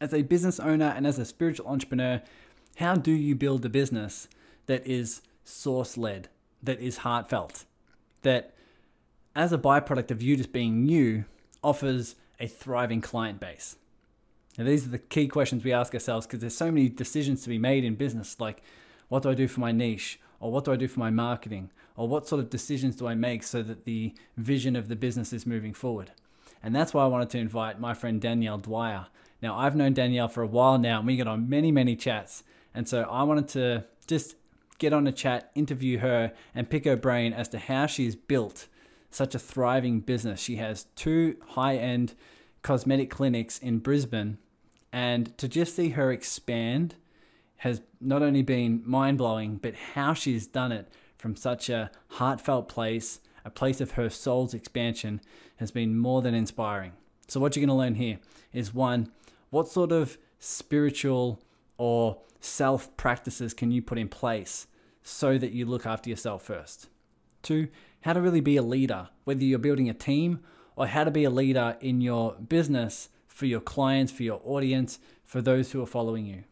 as a business owner and as a spiritual entrepreneur, how do you build a business that is source led, that is heartfelt, that as a byproduct of you just being you offers a thriving client base? Now, these are the key questions we ask ourselves because there's so many decisions to be made in business like, what do I do for my niche? Or what do I do for my marketing? Or what sort of decisions do I make so that the vision of the business is moving forward? And that's why I wanted to invite my friend Danielle Dwyer. Now, I've known Danielle for a while now, and we get on many, many chats. And so I wanted to just get on a chat, interview her, and pick her brain as to how she's built such a thriving business. She has two high end cosmetic clinics in Brisbane, and to just see her expand has not only been mind blowing, but how she's done it from such a heartfelt place, a place of her soul's expansion, has been more than inspiring. So, what you're going to learn here is one, what sort of spiritual or self practices can you put in place so that you look after yourself first? Two, how to really be a leader, whether you're building a team or how to be a leader in your business for your clients, for your audience, for those who are following you.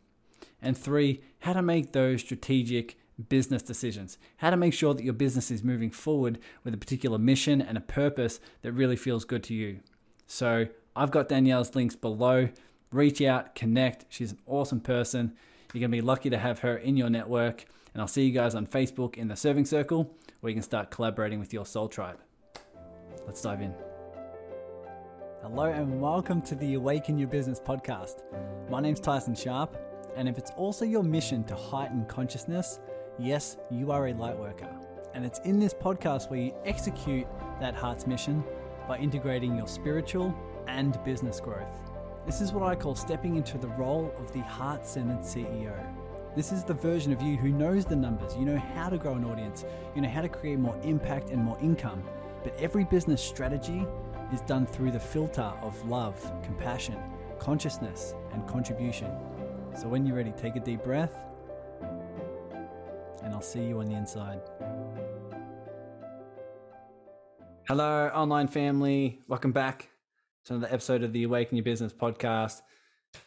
And three, how to make those strategic business decisions, how to make sure that your business is moving forward with a particular mission and a purpose that really feels good to you. So, I've got Danielle's links below. Reach out, connect. She's an awesome person. You're going to be lucky to have her in your network. And I'll see you guys on Facebook in the Serving Circle, where you can start collaborating with your soul tribe. Let's dive in. Hello, and welcome to the Awaken Your Business podcast. My name's Tyson Sharp. And if it's also your mission to heighten consciousness, yes, you are a light worker. And it's in this podcast where you execute that heart's mission by integrating your spiritual and business growth. This is what I call stepping into the role of the heart centered CEO. This is the version of you who knows the numbers, you know how to grow an audience, you know how to create more impact and more income. But every business strategy is done through the filter of love, compassion, consciousness, and contribution. So when you're ready, take a deep breath, and I'll see you on the inside. Hello, online family. Welcome back to another episode of the Awaken Your Business podcast.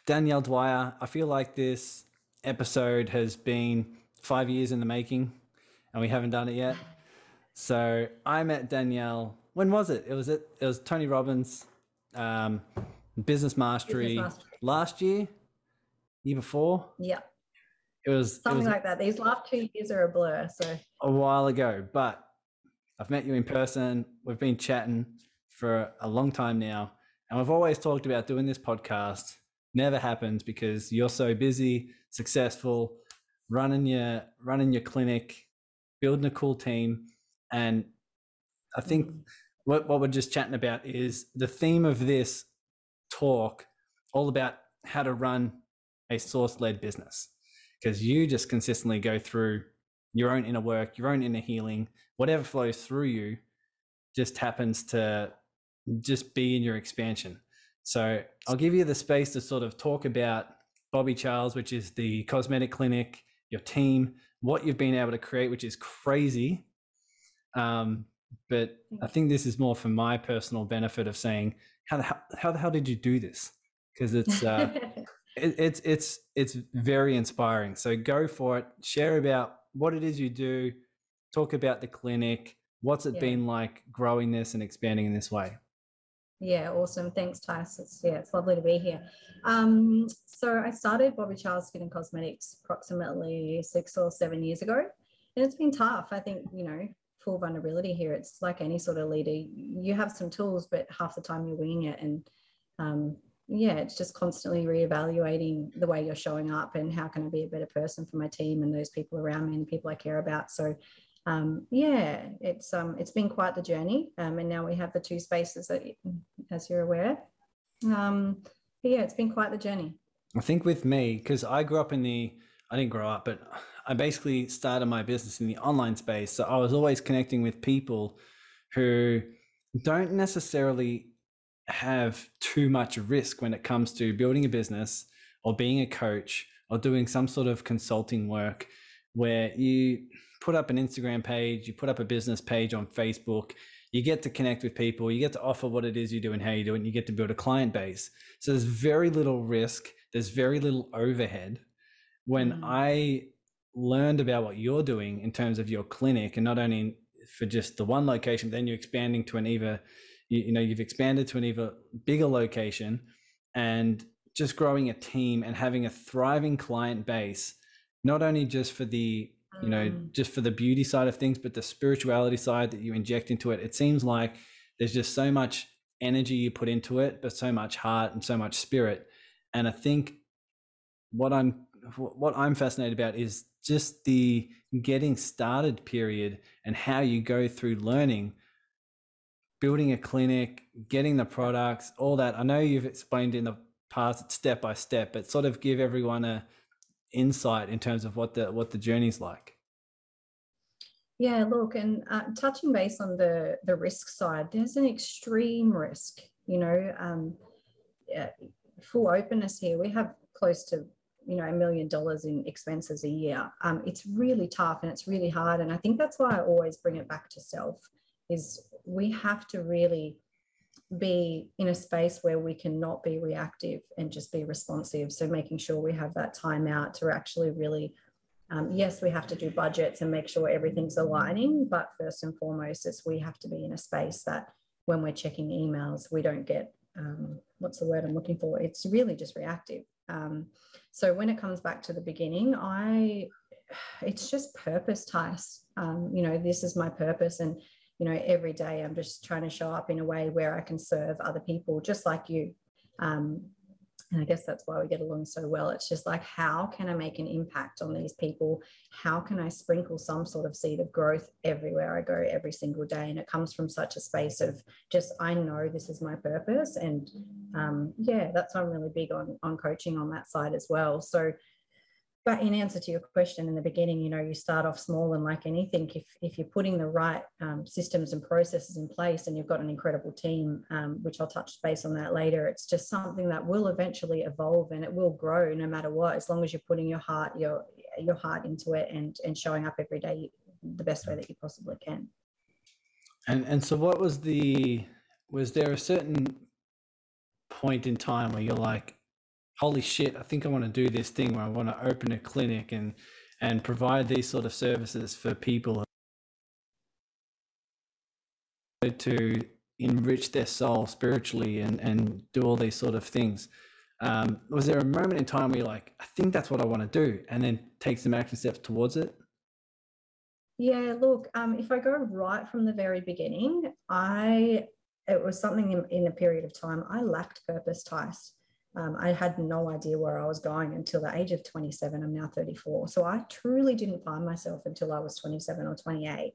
Danielle Dwyer, I feel like this episode has been five years in the making and we haven't done it yet. So I met Danielle. When was it? It was it. It was Tony Robbins, um, Business Mastery, Business Mastery last year year before. Yeah. It was something it was like that. These last two years are a blur. So a while ago, but I've met you in person. We've been chatting for a long time now, and we've always talked about doing this podcast. Never happens because you're so busy, successful, running your running your clinic, building a cool team, and I think mm-hmm. what what we're just chatting about is the theme of this talk, all about how to run a source led business because you just consistently go through your own inner work, your own inner healing, whatever flows through you just happens to just be in your expansion. So I'll give you the space to sort of talk about Bobby Charles, which is the cosmetic clinic, your team, what you've been able to create, which is crazy. Um, but I think this is more for my personal benefit of saying, how the hell, how the hell did you do this? Because it's uh, it, it's it's it's very inspiring. So go for it. Share about what it is you do. Talk about the clinic. What's it yeah. been like growing this and expanding in this way? Yeah, awesome. Thanks, Tice. It's, yeah, it's lovely to be here. Um, so I started Bobby Charles Skin and Cosmetics approximately six or seven years ago, and it's been tough. I think you know, full vulnerability here. It's like any sort of leader. You have some tools, but half the time you're winging it, and um, yeah, it's just constantly reevaluating the way you're showing up and how can I be a better person for my team and those people around me and the people I care about. So um, yeah, it's um, it's been quite the journey, um, and now we have the two spaces that, as you're aware. Um, yeah, it's been quite the journey. I think with me, because I grew up in the, I didn't grow up, but I basically started my business in the online space. So I was always connecting with people who don't necessarily have too much risk when it comes to building a business or being a coach or doing some sort of consulting work where you put up an Instagram page, you put up a business page on Facebook, you get to connect with people, you get to offer what it is you do and how you do it, and you get to build a client base. So there's very little risk, there's very little overhead. When mm. I learned about what you're doing in terms of your clinic, and not only for just the one location, then you're expanding to an even, you, you know, you've expanded to an even bigger location, and just growing a team and having a thriving client base, not only just for the you know mm. just for the beauty side of things but the spirituality side that you inject into it it seems like there's just so much energy you put into it but so much heart and so much spirit and i think what i'm what i'm fascinated about is just the getting started period and how you go through learning building a clinic getting the products all that i know you've explained in the past step by step but sort of give everyone a insight in terms of what the what the journey's like? Yeah look and uh, touching base on the the risk side there's an extreme risk you know um, yeah, full openness here. We have close to you know a million dollars in expenses a year. Um, it's really tough and it's really hard and i think that's why i always bring it back to self is we have to really be in a space where we can not be reactive and just be responsive. So making sure we have that time out to actually really, um, yes, we have to do budgets and make sure everything's aligning, but first and foremost is we have to be in a space that when we're checking emails, we don't get um, what's the word I'm looking for? It's really just reactive. Um, so when it comes back to the beginning, I it's just purpose, Tice. Um, you know, this is my purpose, and you know, every day I'm just trying to show up in a way where I can serve other people just like you. Um, and I guess that's why we get along so well. It's just like, how can I make an impact on these people? How can I sprinkle some sort of seed of growth everywhere I go every single day? And it comes from such a space of just, I know this is my purpose. And um, yeah, that's why I'm really big on, on coaching on that side as well. So but in answer to your question in the beginning, you know, you start off small and like anything, if, if you're putting the right um, systems and processes in place and you've got an incredible team, um, which I'll touch base on that later, it's just something that will eventually evolve and it will grow no matter what, as long as you're putting your heart, your, your heart into it and, and showing up every day the best way that you possibly can. And, and so what was the, was there a certain point in time where you're like, holy shit, I think I want to do this thing where I want to open a clinic and and provide these sort of services for people to enrich their soul spiritually and and do all these sort of things. Um, was there a moment in time where you're like, I think that's what I want to do, and then take some action steps towards it? Yeah, look, um, if I go right from the very beginning, I it was something in, in a period of time I lacked purpose, Tice. Um, I had no idea where I was going until the age of 27. I'm now 34. So I truly didn't find myself until I was 27 or 28.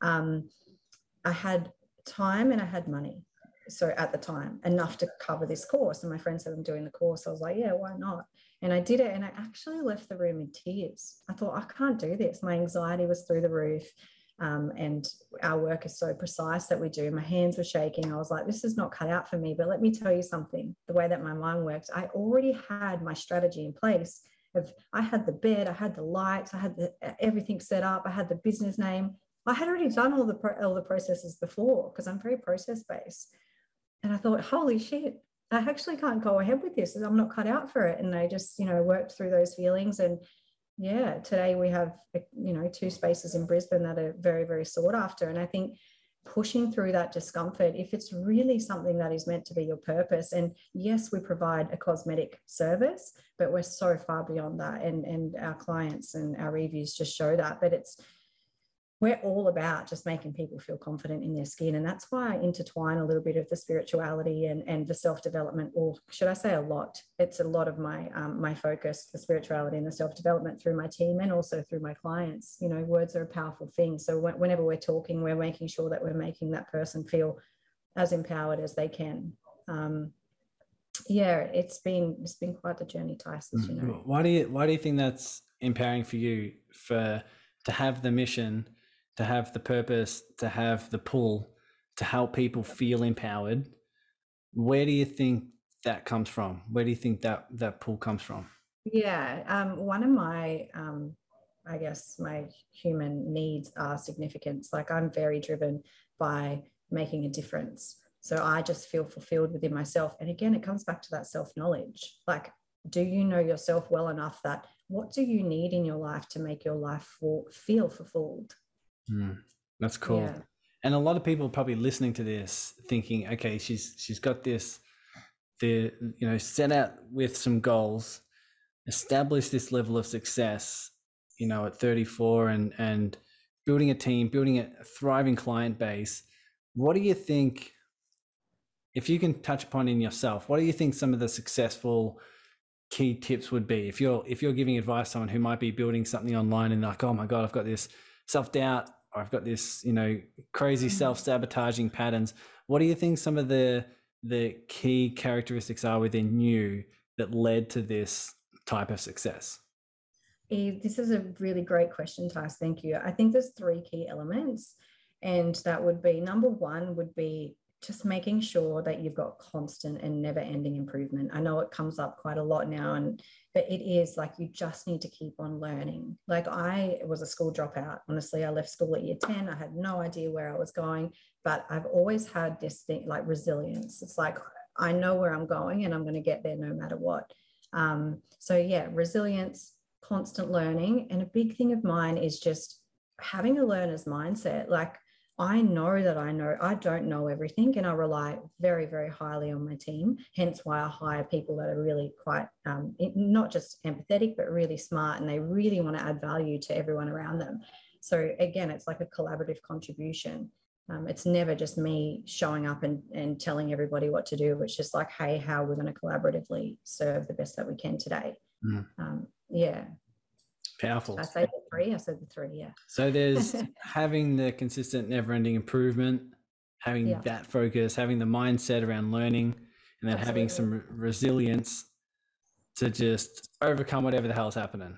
Um, I had time and I had money. So at the time, enough to cover this course. And my friend said, I'm doing the course. I was like, yeah, why not? And I did it. And I actually left the room in tears. I thought, I can't do this. My anxiety was through the roof. Um, and our work is so precise that we do. My hands were shaking. I was like, this is not cut out for me. But let me tell you something the way that my mind works, I already had my strategy in place. Of, I had the bed, I had the lights, I had the, everything set up, I had the business name. I had already done all the all the processes before because I'm very process based. And I thought, holy shit, I actually can't go ahead with this. I'm not cut out for it. And I just, you know, worked through those feelings and yeah, today we have, you know, two spaces in Brisbane that are very, very sought after. And I think pushing through that discomfort, if it's really something that is meant to be your purpose, and yes, we provide a cosmetic service, but we're so far beyond that. And, and our clients and our reviews just show that. But it's, we're all about just making people feel confident in their skin. And that's why I intertwine a little bit of the spirituality and, and the self-development, or should I say a lot? It's a lot of my um, my focus, the spirituality and the self-development through my team and also through my clients. You know, words are a powerful thing. So whenever we're talking, we're making sure that we're making that person feel as empowered as they can. Um, yeah, it's been it's been quite the journey, Tyson. You know, why do you why do you think that's empowering for you for to have the mission to have the purpose, to have the pull, to help people feel empowered. Where do you think that comes from? Where do you think that that pull comes from? Yeah, um, one of my, um, I guess, my human needs are significance. Like I'm very driven by making a difference. So I just feel fulfilled within myself. And again, it comes back to that self knowledge. Like do you know yourself well enough that what do you need in your life to make your life feel fulfilled? Mm, that's cool. Yeah. And a lot of people probably listening to this thinking, okay, she's she's got this, the you know, set out with some goals, establish this level of success, you know, at 34 and and building a team, building a thriving client base. What do you think if you can touch upon in yourself, what do you think some of the successful key tips would be if you're if you're giving advice to someone who might be building something online and like, oh my god, I've got this self doubt I've got this you know crazy mm-hmm. self sabotaging patterns. What do you think some of the the key characteristics are within you that led to this type of success? This is a really great question, Tice. Thank you. I think there's three key elements, and that would be number one would be just making sure that you've got constant and never ending improvement. I know it comes up quite a lot now, and but it is like you just need to keep on learning. Like I was a school dropout. Honestly, I left school at year 10. I had no idea where I was going, but I've always had this thing like resilience. It's like I know where I'm going and I'm going to get there no matter what. Um, so yeah, resilience, constant learning. And a big thing of mine is just having a learner's mindset. Like I know that I know I don't know everything, and I rely very, very highly on my team. Hence, why I hire people that are really quite um, not just empathetic, but really smart, and they really want to add value to everyone around them. So again, it's like a collaborative contribution. Um, it's never just me showing up and, and telling everybody what to do. It's just like, hey, how we're going to collaboratively serve the best that we can today. Mm. Um, yeah. Powerful. I say the three. I said the three. Yeah. So there's having the consistent, never-ending improvement, having yeah. that focus, having the mindset around learning, and then Absolutely. having some resilience to just overcome whatever the hell's happening.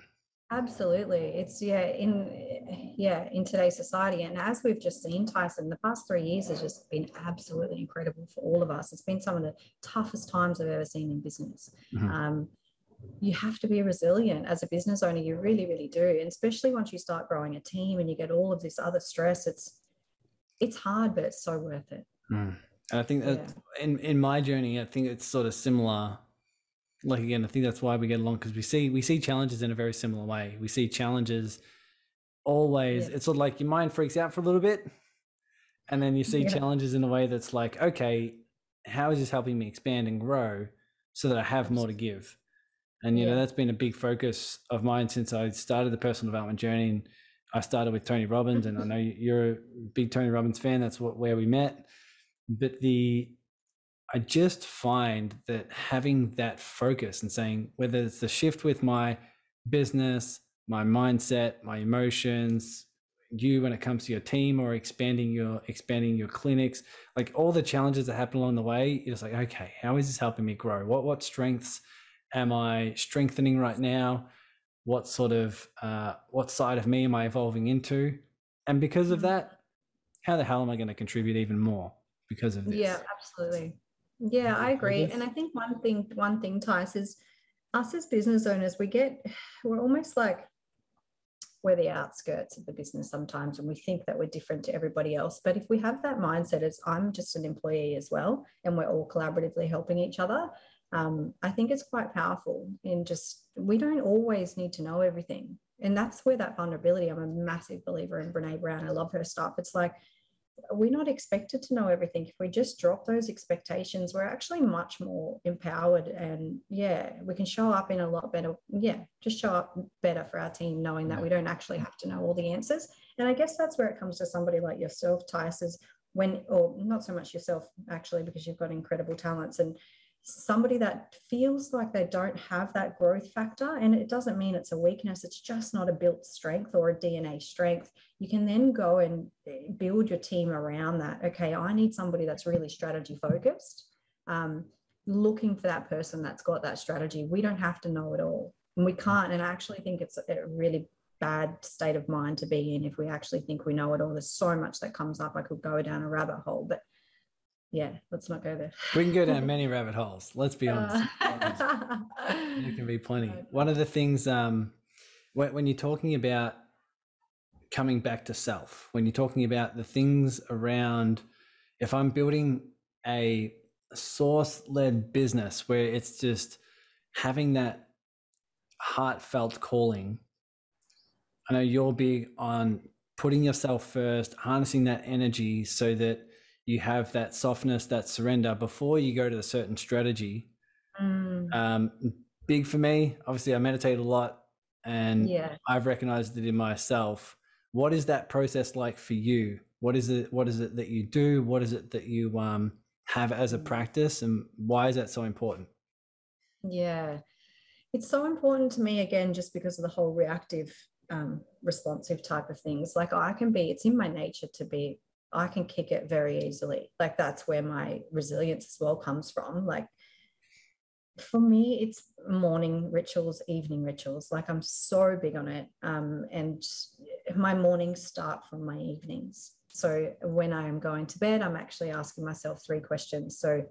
Absolutely. It's yeah, in yeah, in today's society. And as we've just seen, Tyson, the past three years has just been absolutely incredible for all of us. It's been some of the toughest times I've ever seen in business. Mm-hmm. Um, you have to be resilient as a business owner you really really do and especially once you start growing a team and you get all of this other stress it's it's hard but it's so worth it mm. and i think that yeah. in in my journey i think it's sort of similar like again i think that's why we get along because we see we see challenges in a very similar way we see challenges always yeah. it's sort of like your mind freaks out for a little bit and then you see yeah. challenges in a way that's like okay how is this helping me expand and grow so that i have more to give and you yeah. know that's been a big focus of mine since I started the personal development journey. And I started with Tony Robbins, and I know you're a big Tony Robbins fan. That's what where we met. But the I just find that having that focus and saying whether it's the shift with my business, my mindset, my emotions, you when it comes to your team or expanding your expanding your clinics, like all the challenges that happen along the way, you're like, okay, how is this helping me grow? What what strengths am I strengthening right now? What sort of uh, what side of me am I evolving into? And because of mm-hmm. that, how the hell am I going to contribute even more because of this? Yeah, absolutely. Yeah, I agree. And I think one thing, one thing, Tice, is us as business owners, we get, we're almost like we're the outskirts of the business sometimes, and we think that we're different to everybody else. But if we have that mindset as I'm just an employee as well, and we're all collaboratively helping each other, um, I think it's quite powerful in just we don't always need to know everything. And that's where that vulnerability, I'm a massive believer in Brene Brown. I love her stuff. It's like we're not expected to know everything. If we just drop those expectations, we're actually much more empowered and yeah, we can show up in a lot better. Yeah, just show up better for our team, knowing that we don't actually have to know all the answers. And I guess that's where it comes to somebody like yourself, Tice, is when, or not so much yourself actually, because you've got incredible talents and somebody that feels like they don't have that growth factor and it doesn't mean it's a weakness it's just not a built strength or a dna strength. You can then go and eh, build your team around that. Okay i need somebody that's really strategy focused um, looking for that person that's got that strategy. We don't have to know it all and we can't and i actually think it's a really bad state of mind to be in if we actually think we know it all. There's so much that comes up i could go down a rabbit hole but yeah, let's not go there. We can go down many rabbit holes. Let's be honest. Uh, there can be plenty. One of the things um, when, when you're talking about coming back to self, when you're talking about the things around, if I'm building a source led business where it's just having that heartfelt calling. I know you're big on putting yourself first, harnessing that energy so that you have that softness, that surrender before you go to a certain strategy. Mm. Um, big for me. Obviously, I meditate a lot and yeah. I've recognized it in myself. What is that process like for you? What is it? What is it that you do? What is it that you um, have as a mm. practice, and why is that so important? Yeah, it's so important to me again, just because of the whole reactive, um, responsive type of things. Like I can be, it's in my nature to be. I can kick it very easily. Like that's where my resilience as well comes from. Like for me, it's morning rituals, evening rituals. Like I'm so big on it. Um, and my mornings start from my evenings. So when I am going to bed, I'm actually asking myself three questions. So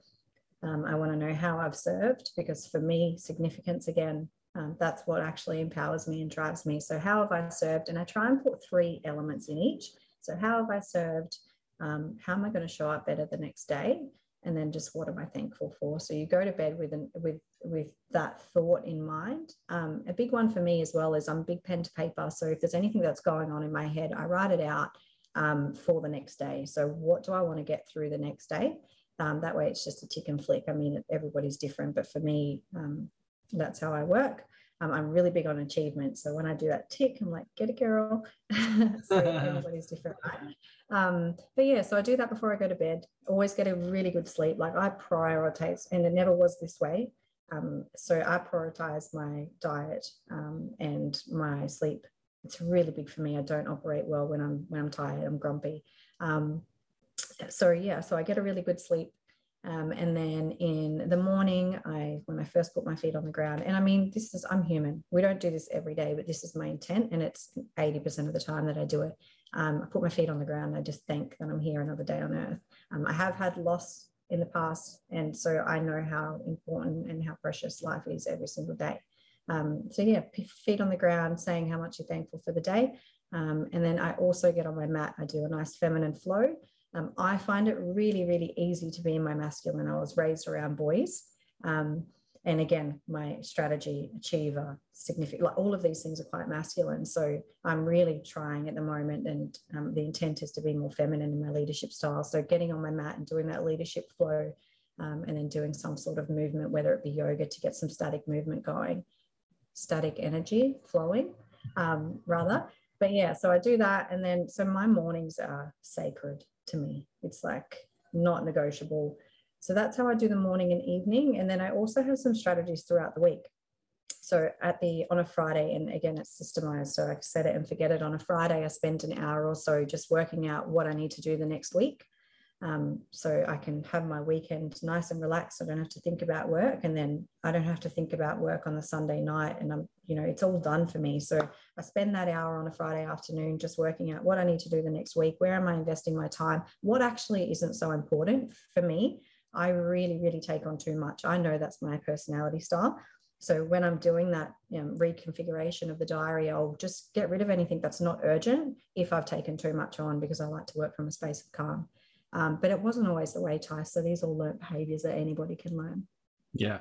um, I want to know how I've served because for me, significance again, um, that's what actually empowers me and drives me. So, how have I served? And I try and put three elements in each. So, how have I served? Um, how am I going to show up better the next day? And then just what am I thankful for? So you go to bed with an, with with that thought in mind. Um, a big one for me as well is I'm big pen to paper. So if there's anything that's going on in my head, I write it out um, for the next day. So what do I want to get through the next day? Um, that way it's just a tick and flick. I mean, everybody's different, but for me, um, that's how I work. Um, I'm really big on achievement. So when I do that tick, I'm like, get a girl. so everybody's different, right? Um, but yeah, so I do that before I go to bed. Always get a really good sleep. Like I prioritize, and it never was this way. Um, so I prioritize my diet um, and my sleep. It's really big for me. I don't operate well when I'm when I'm tired. I'm grumpy. Um, so yeah, so I get a really good sleep. Um, and then in the morning, I when I first put my feet on the ground, and I mean, this is I'm human. We don't do this every day, but this is my intent, and it's 80% of the time that I do it. Um, I put my feet on the ground. I just think that I'm here another day on earth. Um, I have had loss in the past, and so I know how important and how precious life is every single day. Um, so yeah, feet on the ground, saying how much you're thankful for the day, um, and then I also get on my mat. I do a nice feminine flow. Um, I find it really, really easy to be in my masculine. I was raised around boys. Um, and again, my strategy, achiever, significant, like all of these things are quite masculine. So I'm really trying at the moment, and um, the intent is to be more feminine in my leadership style. So getting on my mat and doing that leadership flow, um, and then doing some sort of movement, whether it be yoga to get some static movement going, static energy flowing, um, rather. But yeah, so I do that, and then so my mornings are sacred to me. It's like not negotiable. So that's how I do the morning and evening. And then I also have some strategies throughout the week. So at the on a Friday, and again it's systemized, so I set it and forget it. On a Friday, I spend an hour or so just working out what I need to do the next week. Um, so I can have my weekend nice and relaxed. I don't have to think about work, and then I don't have to think about work on the Sunday night. And I'm, you know, it's all done for me. So I spend that hour on a Friday afternoon just working out what I need to do the next week. Where am I investing my time? What actually isn't so important for me? I really, really take on too much. I know that's my personality style. So when I'm doing that you know, reconfiguration of the diary, I'll just get rid of anything that's not urgent if I've taken too much on because I like to work from a space of calm. Um, but it wasn't always the way, Ty. So these are all learned behaviors that anybody can learn. Yeah.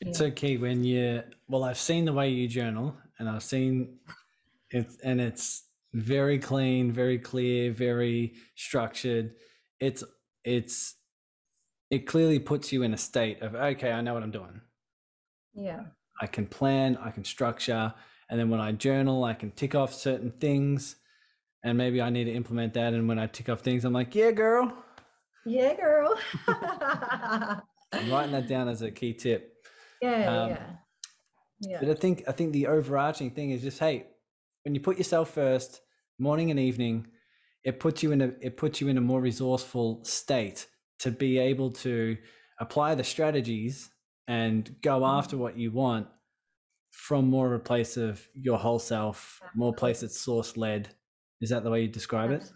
It's yeah. okay when you, well, I've seen the way you journal and I've seen it, and it's very clean, very clear, very structured. It's, it's, it clearly puts you in a state of, okay, I know what I'm doing. Yeah. I can plan, I can structure. And then when I journal, I can tick off certain things and maybe I need to implement that. And when I tick off things, I'm like, yeah, girl. Yeah, girl. I'm writing that down as a key tip. Yeah, um, yeah, yeah. But I think I think the overarching thing is just hey, when you put yourself first, morning and evening, it puts you in a it puts you in a more resourceful state to be able to apply the strategies and go mm-hmm. after what you want from more of a place of your whole self, more place that's source led, is that the way you describe it?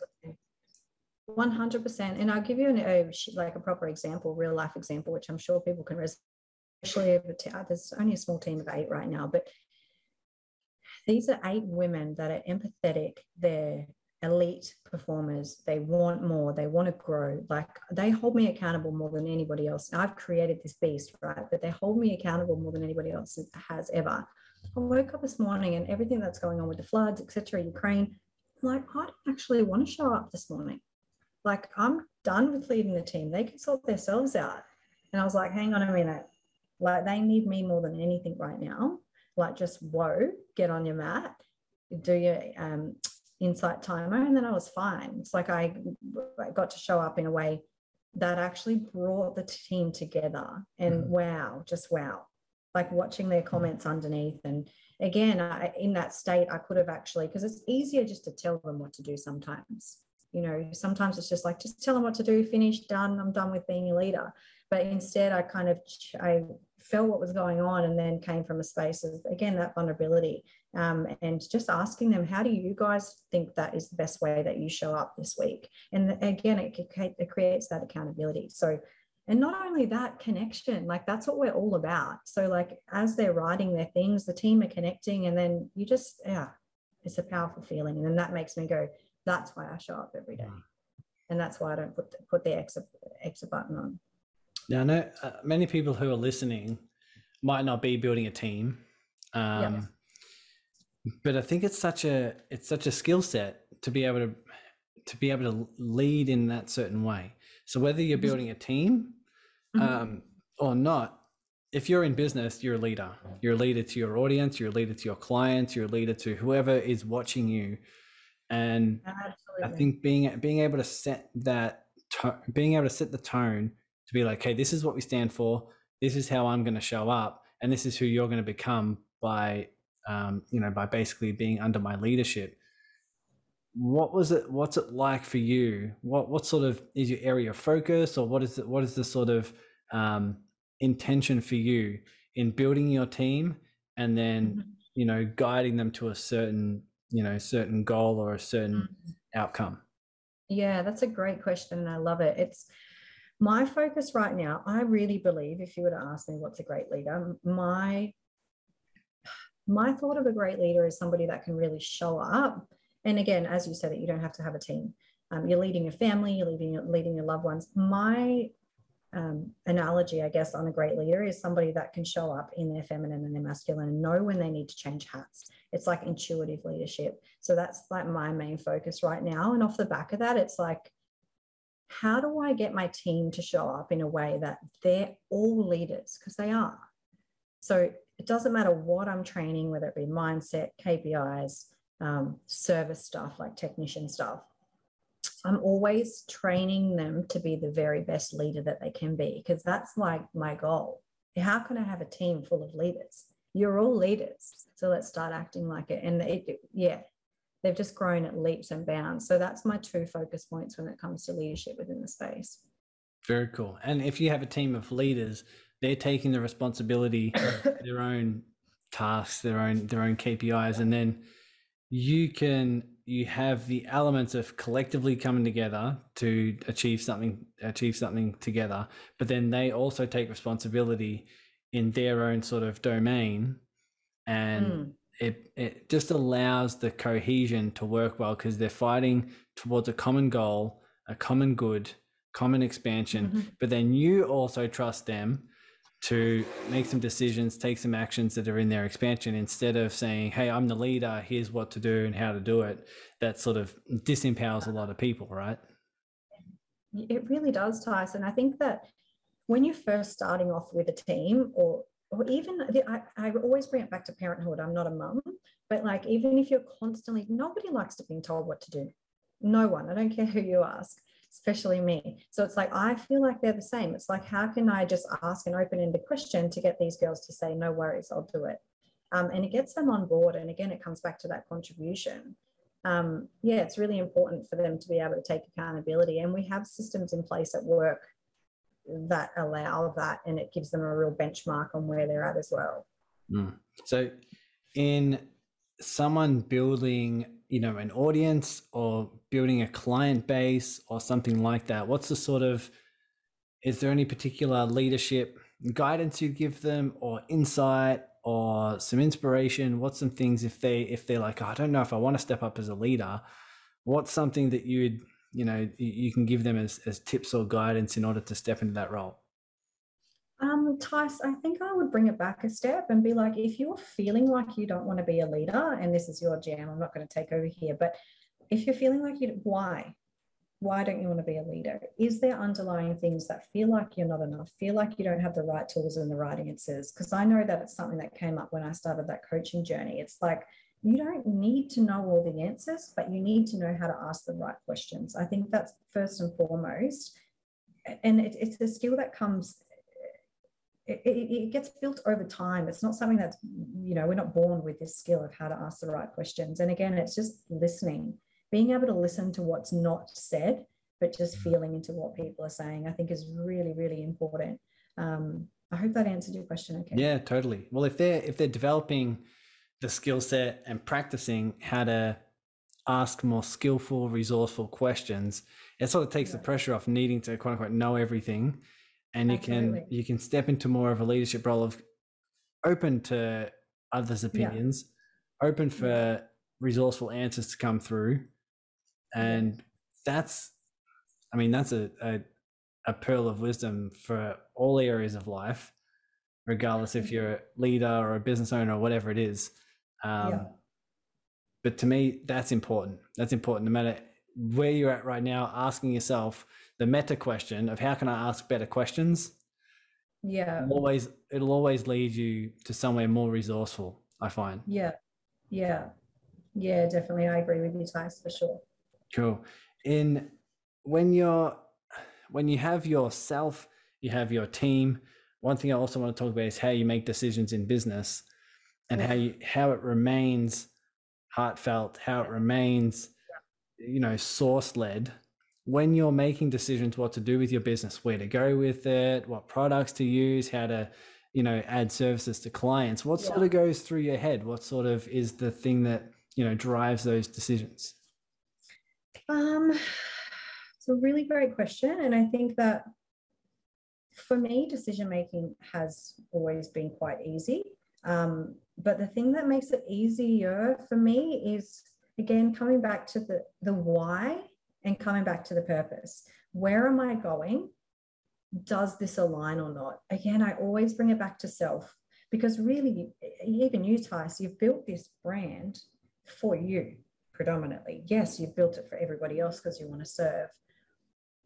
One hundred percent. And I'll give you an, a like a proper example, real life example, which I'm sure people can resonate. Especially uh, there's only a small team of eight right now, but these are eight women that are empathetic. They're elite performers. They want more, they want to grow. Like they hold me accountable more than anybody else. I've created this beast, right? But they hold me accountable more than anybody else has ever. I woke up this morning and everything that's going on with the floods, etc., Ukraine, like, I don't actually want to show up this morning. Like I'm done with leading the team. They can sort themselves out. And I was like, hang on a minute. Like they need me more than anything right now. Like just whoa, get on your mat, do your um, insight timer, and then I was fine. It's like I, got to show up in a way that actually brought the team together. And mm. wow, just wow. Like watching their comments underneath. And again, I, in that state, I could have actually, because it's easier just to tell them what to do sometimes. You know sometimes it's just like just tell them what to do finish done i'm done with being a leader. But instead i kind of i felt what was going on and then came from a space of again that vulnerability um, and just asking them how do you guys think that is the best way that you show up this week? And again it, it creates that accountability. So and not only that connection like that's what we're all about so like as they're writing their things the team are connecting and then you just yeah it's a powerful feeling and then that makes me go that's why I show up every day. And that's why I don't put the, put the exit, exit button on. Now, I know uh, many people who are listening might not be building a team. Um, But I think it's such a it's such a skill set to be able to to be able to lead in that certain way. So whether you're mm-hmm. building a team mm-hmm. um, or not, if you're in business, you're a leader. You're a leader to your audience. You're a leader to your clients. You're a leader to whoever is watching you and Absolutely. I think being being able to set that to- being able to set the tone to be like, hey, this is what we stand for. This is how I'm going to show up, and this is who you're going to become by um, you know by basically being under my leadership. What was it? What's it like for you? What what sort of is your area of focus, or what is it? What is the sort of um, intention for you in building your team, and then mm-hmm. you know guiding them to a certain you know certain goal or a certain mm. outcome yeah that's a great question and i love it it's my focus right now i really believe if you were to ask me what's a great leader my my thought of a great leader is somebody that can really show up and again as you said that you don't have to have a team um, you're leading your family you're leading, leading your loved ones my um, analogy, I guess, on a great leader is somebody that can show up in their feminine and their masculine and know when they need to change hats. It's like intuitive leadership. So that's like my main focus right now. And off the back of that, it's like, how do I get my team to show up in a way that they're all leaders? Because they are. So it doesn't matter what I'm training, whether it be mindset, KPIs, um, service staff, like technician staff. I'm always training them to be the very best leader that they can be because that's like my goal. How can I have a team full of leaders? You're all leaders. So let's start acting like it. And it, yeah, they've just grown at leaps and bounds. So that's my two focus points when it comes to leadership within the space. Very cool. And if you have a team of leaders, they're taking the responsibility, their own tasks, their own their own KPIs, and then you can you have the elements of collectively coming together to achieve something achieve something together but then they also take responsibility in their own sort of domain and mm. it it just allows the cohesion to work well because they're fighting towards a common goal a common good common expansion mm-hmm. but then you also trust them to make some decisions, take some actions that are in their expansion instead of saying, Hey, I'm the leader, here's what to do and how to do it. That sort of disempowers a lot of people, right? It really does, Tyson. I think that when you're first starting off with a team or or even I, I always bring it back to parenthood. I'm not a mum, but like even if you're constantly nobody likes to be told what to do. No one. I don't care who you ask especially me. So it's like, I feel like they're the same. It's like, how can I just ask an open ended question to get these girls to say, no worries, I'll do it? Um, and it gets them on board. And again, it comes back to that contribution. Um, yeah, it's really important for them to be able to take accountability. And we have systems in place at work that allow that, and it gives them a real benchmark on where they're at as well. Mm. So, in someone building you know an audience or building a client base or something like that? What's the sort of is there any particular leadership guidance you give them or insight or some inspiration? What's some things if they if they're like oh, i don't know if i want to step up as a leader what's something that you'd you know you can give them as, as tips or guidance in order to step into that role um, Tice, I think I would bring it back a step and be like, if you're feeling like you don't want to be a leader, and this is your jam, I'm not going to take over here, but if you're feeling like you, why? Why don't you want to be a leader? Is there underlying things that feel like you're not enough, feel like you don't have the right tools and the right answers? Because I know that it's something that came up when I started that coaching journey. It's like, you don't need to know all the answers, but you need to know how to ask the right questions. I think that's first and foremost. And it, it's a skill that comes, it, it, gets built over time. It's not something that's, you know, we're not born with this skill of how to ask the right questions. And again, it's just listening, being able to listen to what's not said, but just mm-hmm. feeling into what people are saying, I think is really, really important. Um, I hope that answered your question. Okay. Yeah, totally. Well, if they're if they're developing the skill set and practicing how to ask more skillful, resourceful questions, it sort of takes yeah. the pressure off needing to quote unquote know everything. And you Absolutely. can you can step into more of a leadership role of open to others' opinions, yeah. open for yeah. resourceful answers to come through. And that's I mean, that's a, a a pearl of wisdom for all areas of life, regardless if you're a leader or a business owner or whatever it is. Um, yeah. But to me, that's important. That's important. No matter where you're at right now, asking yourself the meta question of how can I ask better questions? Yeah. It'll always it'll always lead you to somewhere more resourceful. I find. Yeah. Yeah. Yeah. Definitely, I agree with you, Tice, for sure. Cool. In when you're when you have yourself, you have your team. One thing I also want to talk about is how you make decisions in business and how you how it remains heartfelt, how it remains, you know, source led when you're making decisions what to do with your business, where to go with it, what products to use, how to, you know, add services to clients. What yeah. sort of goes through your head? What sort of is the thing that, you know, drives those decisions? Um it's a really great question. And I think that for me, decision making has always been quite easy. Um, but the thing that makes it easier for me is again coming back to the the why and coming back to the purpose. Where am I going? Does this align or not? Again, I always bring it back to self because really, even you, Tice, you've built this brand for you predominantly. Yes, you've built it for everybody else because you want to serve,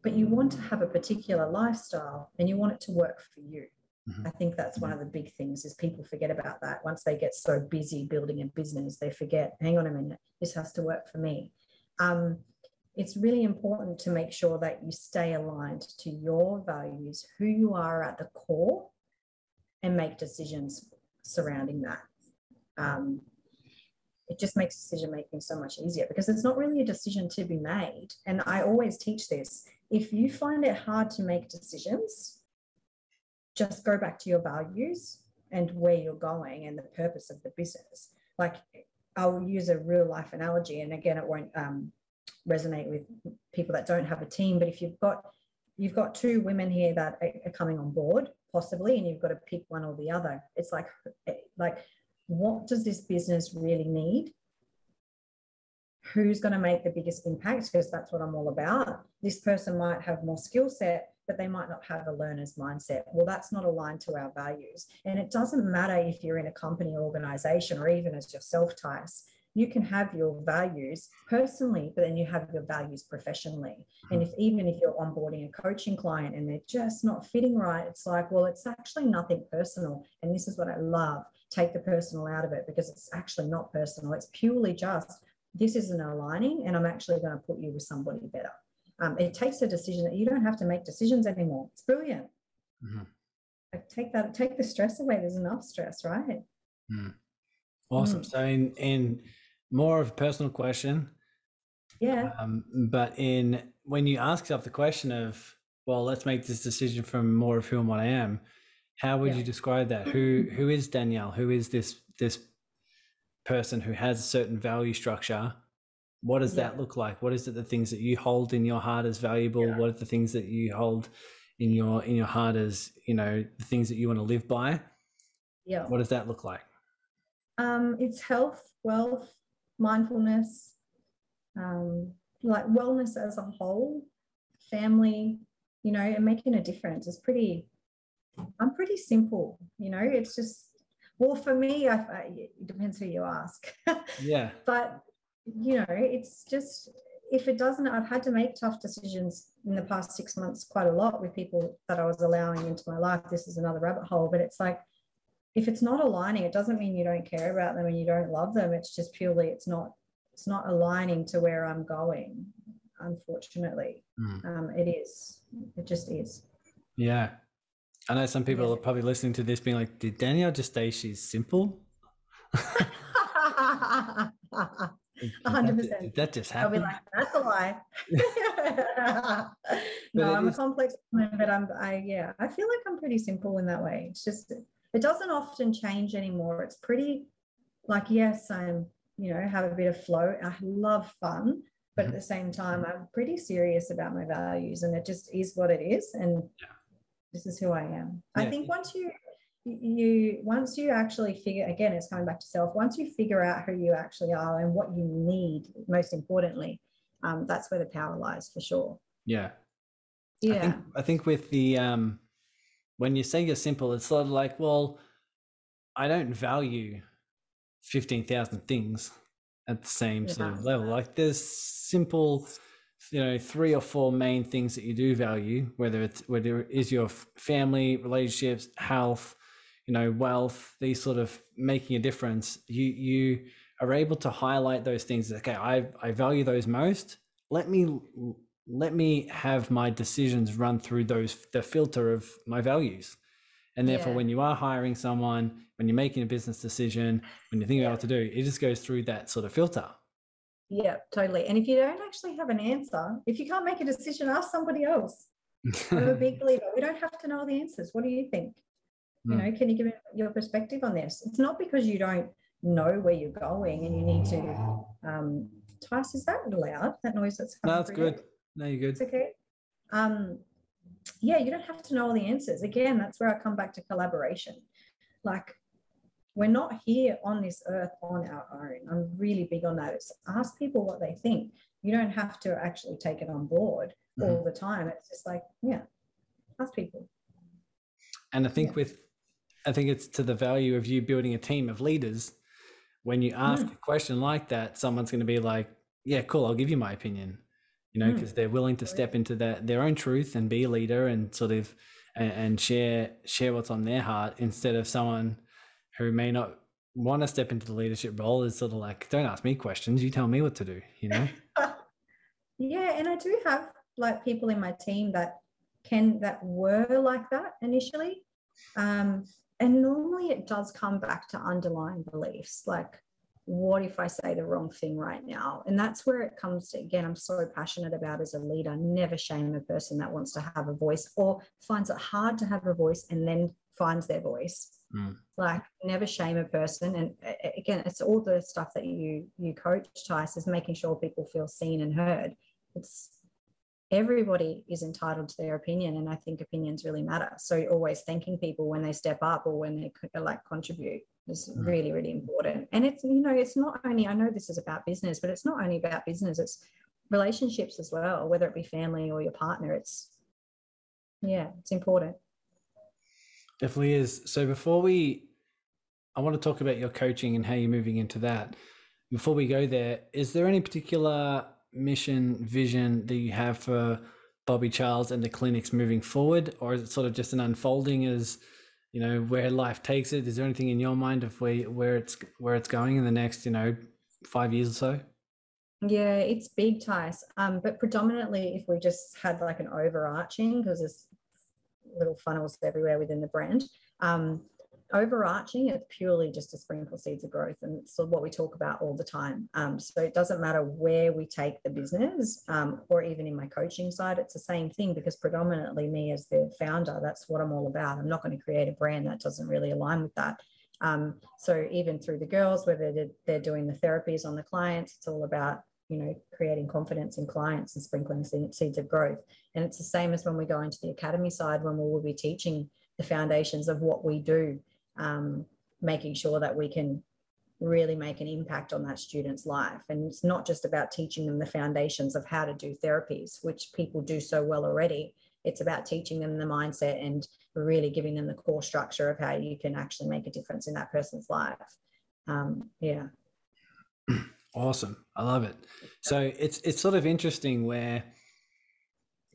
but you want to have a particular lifestyle and you want it to work for you. Mm-hmm. I think that's one of the big things is people forget about that. Once they get so busy building a business, they forget, hang on a minute, this has to work for me. Um, it's really important to make sure that you stay aligned to your values, who you are at the core, and make decisions surrounding that. Um, it just makes decision making so much easier because it's not really a decision to be made. And I always teach this if you find it hard to make decisions, just go back to your values and where you're going and the purpose of the business. Like I'll use a real life analogy, and again, it won't um, resonate with people that don't have a team. But if you've got you've got two women here that are coming on board, possibly, and you've got to pick one or the other. It's like like what does this business really need? Who's going to make the biggest impact? Because that's what I'm all about. This person might have more skill set, but they might not have a learner's mindset. Well, that's not aligned to our values. And it doesn't matter if you're in a company or organization or even as yourself, Tice. You can have your values personally, but then you have your values professionally. And if even if you're onboarding a coaching client and they're just not fitting right, it's like, well, it's actually nothing personal. And this is what I love. Take the personal out of it because it's actually not personal. It's purely just this isn't aligning, and I'm actually going to put you with somebody better um, it takes a decision that you don't have to make decisions anymore. It's brilliant. Mm-hmm. Like take that, take the stress away. There's enough stress, right? Mm. Awesome. Mm. So, in, in more of a personal question, yeah. Um, but in when you ask yourself the question of, well, let's make this decision from more of who and what I am. How would yeah. you describe that? Who who is Danielle? Who is this this person who has a certain value structure what does yeah. that look like what is it the things that you hold in your heart as valuable yeah. what are the things that you hold in your in your heart as you know the things that you want to live by yeah what does that look like um it's health wealth mindfulness um like wellness as a whole, family, you know, and making a difference is pretty, I'm pretty simple, you know, it's just, well, for me, I, I, it depends who you ask. Yeah. but, you know, it's just, if it doesn't, I've had to make tough decisions in the past six months quite a lot with people that I was allowing into my life. This is another rabbit hole, but it's like, if it's not aligning, it doesn't mean you don't care about them and you don't love them. It's just purely, it's not, it's not aligning to where I'm going. Unfortunately, Mm. um, it is. It just is. Yeah. I know some people Yeah. are probably listening to this being like, did Danielle just say she's simple? hundred percent. Did that just I'll be like, that's a lie. no, I'm is- a complex woman, but I'm I yeah, I feel like I'm pretty simple in that way. It's just it doesn't often change anymore. It's pretty like yes, I'm, you know, have a bit of flow. I love fun, but at Mhm. the same time, I'm pretty serious about my values and it just is what it is. And Yeah. this is who I am. I think once you you once you actually figure again it's coming back to self once you figure out who you actually are and what you need most importantly um, that's where the power lies for sure yeah. yeah I think I think with the um when you say you're simple, it's sort of like, well, I don't value fifteen thousand things at the same sort of level. Like there's simple, you know, three or four main things that you do value, whether it's whether it is your family, relationships, health, you know, wealth, these sort of making a difference. You you are able to highlight those things. Okay, I I value those most. Let me let me have my decisions run through those the filter of my values. And therefore Yeah. when you are hiring someone when you're making a business decision when you're thinking Yeah. about what to do it just goes through that sort of filter. Yeah totally. And if you don't actually have an answer if you can't make a decision ask somebody else. I'm a big believer. We don't have to know the answers. What do you think? You Mm. know can you give me your perspective on this? It's not because you don't know where you're going and you need to um Tice, is that loud that noise that's coming no that's through there? No you're good. It's okay. Um, yeah, you don't have to know all the answers. Again, that's where I come back to collaboration. Like, we're not here on this earth on our own. I'm really big on that. It's ask people what they think. You don't have to actually take it on board all the time. It's just like, yeah, ask people. and i think Yeah. with i think it's to the value of you building a team of leaders when you ask Mm. a question like that someone's going to be like yeah cool i'll give you my opinion you know Mm. because they're willing to step into that their own truth and be a leader and sort of and, and share share what's on their heart instead of someone who may not want to step into the leadership role is sort of like don't ask me questions you tell me what to do you know Yeah, and I do have like people in my team that can that were like that initially. Um, and normally it does come back to underlying beliefs like what if I say the wrong thing right now? And that's where it comes to again, I'm so passionate about as a leader, never shame a person that wants to have a voice or finds it hard to have a voice and then finds their voice. Mm. Like never shame a person. And again, it's all the stuff that you you coach, Tice, is making sure people feel seen and heard. It's everybody is entitled to their opinion and i think opinions really matter so always thanking people when they step up or when they like contribute is Mm. really really important and it's you know it's not only i know this is about business but it's not only about business it's relationships as well whether it be family or your partner it's yeah it's important Definitely is. So before we, I want to talk about your coaching and how you're moving into that. Before we go there, is there any particular mission, vision that you have for Bobby Charles and the clinics moving forward, or is it sort of just an unfolding as you know where life takes it? Is there anything in your mind of where where it's where it's going in the next you know five years or so? Yeah, it's big ties. Um, but predominantly, if we just had like an overarching, because there's little funnels everywhere within the brand, um, overarching, it's purely just to sprinkle seeds of growth. And it's what we talk about all the time. Um, so it doesn't matter where we take the business um, or even in my coaching side, it's the same thing because predominantly me as the founder, that's what I'm all about. I'm not going to create a brand that doesn't really align with that. Um, so even through the girls, whether they're, they're doing the therapies on the clients, it's all about you know creating confidence in clients and sprinkling seeds of growth. And it's the same as when we go into the academy side when we will be teaching the foundations of what we do, um, making sure that we can really make an impact on that student's life. And it's not just about teaching them the foundations of how to do therapies, which people do so well already. It's about teaching them the mindset and really giving them the core structure of how you can actually make a difference in that person's life. Um, yeah. Awesome. I love it. So it's it's sort of interesting where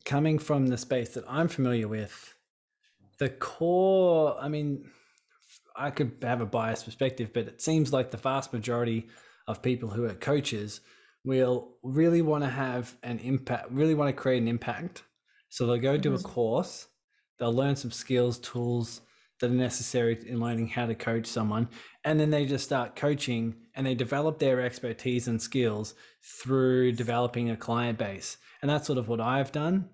coming from the space that I'm familiar with, the core, I mean, I could have a biased perspective, but it seems like the vast majority of people who are coaches will really want to have an impact, really want to create an impact. So they'll go do a mm-hmm. course, they'll learn some skills, tools that are necessary in learning how to coach someone, and then they just start coaching and they develop their expertise and skills through developing a client base. And that's sort of what I've done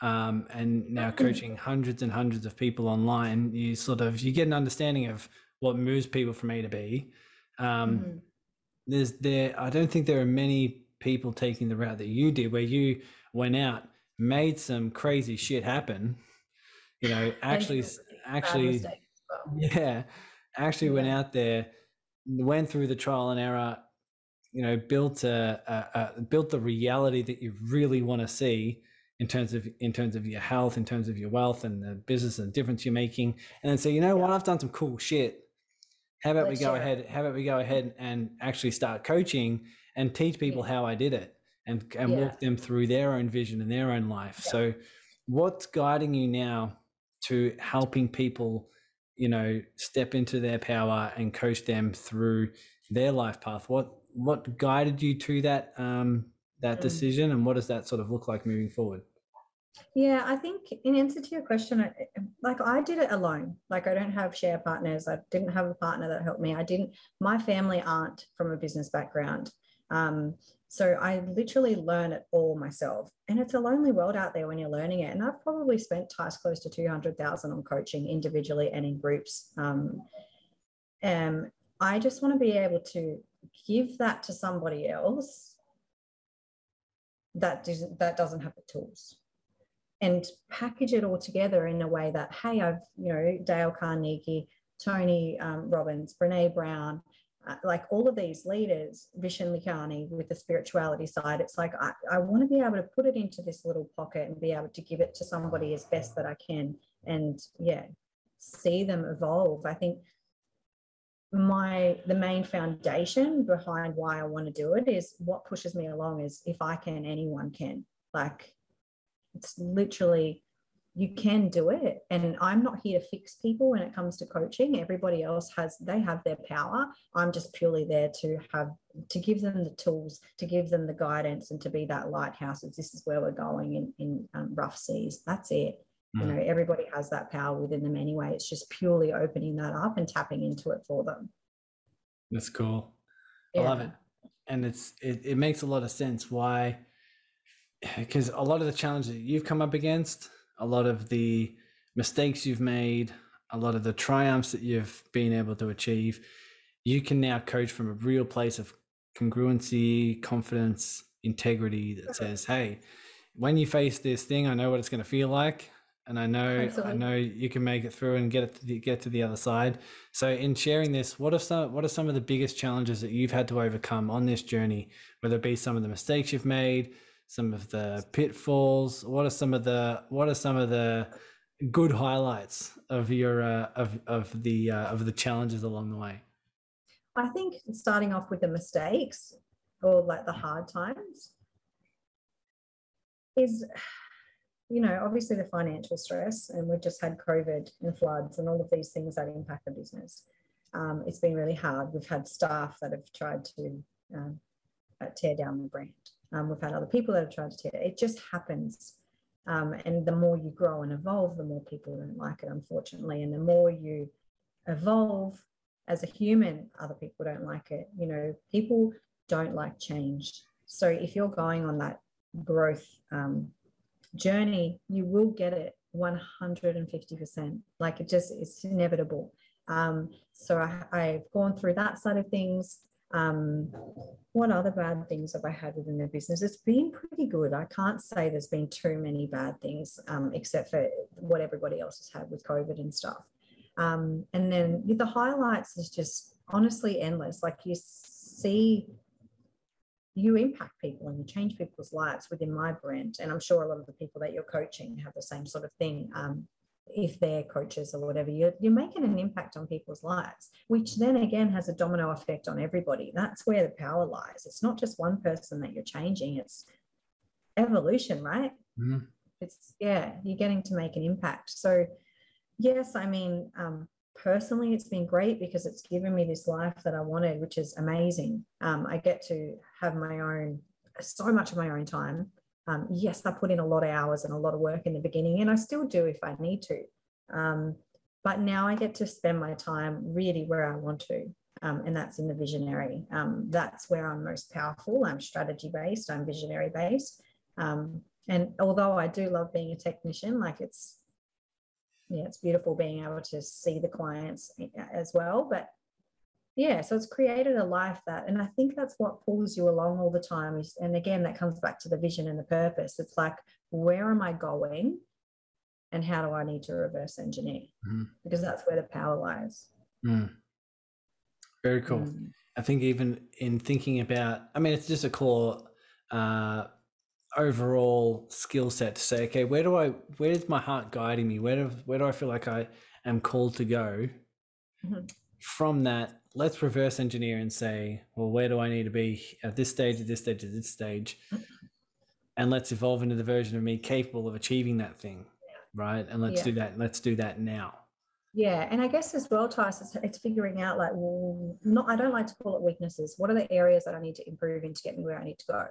um, and now mm-hmm. coaching hundreds and hundreds of people online, you sort of you get an understanding of what moves people from A to B. Um, mm-hmm. There's there, I don't think there are many people taking the route that you did, where you went out, made some crazy shit happen. You know, actually, actually, yeah, actually yeah. went out there, went through the trial and error. You know, built a, a, a built the reality that you really want to see in terms of in terms of your health, in terms of your wealth and the business and the difference you're making, and then say, you know yeah. what, I've done some cool shit. How about Let's we go share. ahead? How about we go ahead and actually start coaching and teach people yeah. how I did it and and yeah. walk them through their own vision and their own life. So, what's guiding you now to helping people, you know, step into their power and coach them through their life path? What what guided you to that um, that mm. decision, and what does that sort of look like moving forward? Yeah, I think in answer to your question, like I did it alone. Like I don't have share partners. I didn't have a partner that helped me. I didn't. My family aren't from a business background, um, so I literally learn it all myself. And it's a lonely world out there when you're learning it. And I've probably spent ties close to two hundred thousand on coaching individually and in groups. Um, and I just want to be able to give that to somebody else that doesn't that doesn't have the tools and package it all together in a way that hey i've you know dale carnegie tony um, robbins brene brown uh, like all of these leaders vishen lakhiani with the spirituality side it's like i, I want to be able to put it into this little pocket and be able to give it to somebody as best that i can and yeah see them evolve i think my the main foundation behind why I want to do it is what pushes me along is if I can, anyone can. Like it's literally you can do it. And I'm not here to fix people when it comes to coaching. Everybody else has they have their power. I'm just purely there to have to give them the tools, to give them the guidance, and to be that lighthouse. If this is where we're going in in um, rough seas, that's it. Mm. You know, everybody has that power within them anyway. It's just purely opening that up and tapping into it for them. That's cool. Yeah. I love it. And it's it, it makes a lot of sense why because a lot of the challenges you've come up against, a lot of the mistakes you've made, a lot of the triumphs that you've been able to achieve, you can now coach from a real place of congruency, confidence, integrity that uh-huh. says, "Hey, when you face this thing, I know what it's going to feel like and I know Absolutely. I know you can make it through and get it to the, get to the other side. So in sharing this, what are some what are some of the biggest challenges that you've had to overcome on this journey? Whether it be some of the mistakes you've made, some of the pitfalls. What are some of the what are some of the good highlights of your uh, of of the uh, of the challenges along the way? I think starting off with the mistakes or like the hard times is you know, obviously the financial stress, and we've just had COVID and floods and all of these things that impact the business. Um, it's been really hard. We've had staff that have tried to um, uh, tear down the brand. Um, we've had other people that have tried to tear it. It just happens. Um, and the more you grow and evolve, the more people don't like it, unfortunately. And the more you evolve as a human, other people don't like it. You know, people don't like change. So if you're going on that growth um, journey, you will get it 150%. Like it just, it's inevitable. Um, so I, have gone through that side of things. Um, what other bad things have I had within the business? It's been pretty good. I can't say there's been too many bad things, um, except for what everybody else has had with COVID and stuff. Um, and then the highlights is just honestly endless. Like you see, you impact people and you change people's lives within my brand. And I'm sure a lot of the people that you're coaching have the same sort of thing. Um, if they're coaches or whatever, you're, you're making an impact on people's lives, which then again has a domino effect on everybody. That's where the power lies. It's not just one person that you're changing, it's evolution, right? Mm. It's, yeah, you're getting to make an impact. So, yes, I mean, um, personally, it's been great because it's given me this life that I wanted, which is amazing. Um, I get to have my own, so much of my own time. Um, yes, I put in a lot of hours and a lot of work in the beginning, and I still do if I need to. Um, but now I get to spend my time really where I want to. Um, and that's in the visionary. Um, that's where I'm most powerful. I'm strategy based, I'm visionary based. Um, and although I do love being a technician, like it's yeah, it's beautiful being able to see the clients eh, as well. But yeah, so it's created a life that, and I think that's what pulls you along all the time. Is, and again, that comes back to the vision and the purpose. It's like, where am I going? And how do I need to reverse engineer? Mm. Because that's where the power lies. Mm. Very cool. Mm. I think even in thinking about, I mean, it's just a core uh, overall skill set to say, okay, where do I, where's my heart guiding me? Where do, where do I feel like I am called to go? Mm-hmm. From that, let's reverse engineer and say, well, where do I need to be at this stage, at this stage, at this stage? And let's evolve into the version of me capable of achieving that thing. Right. And let's yeah. do that. Let's do that now. Yeah, and I guess as well, Tice, it's, it's figuring out like, well, not I don't like to call it weaknesses. What are the areas that I need to improve in to get me where I need to go?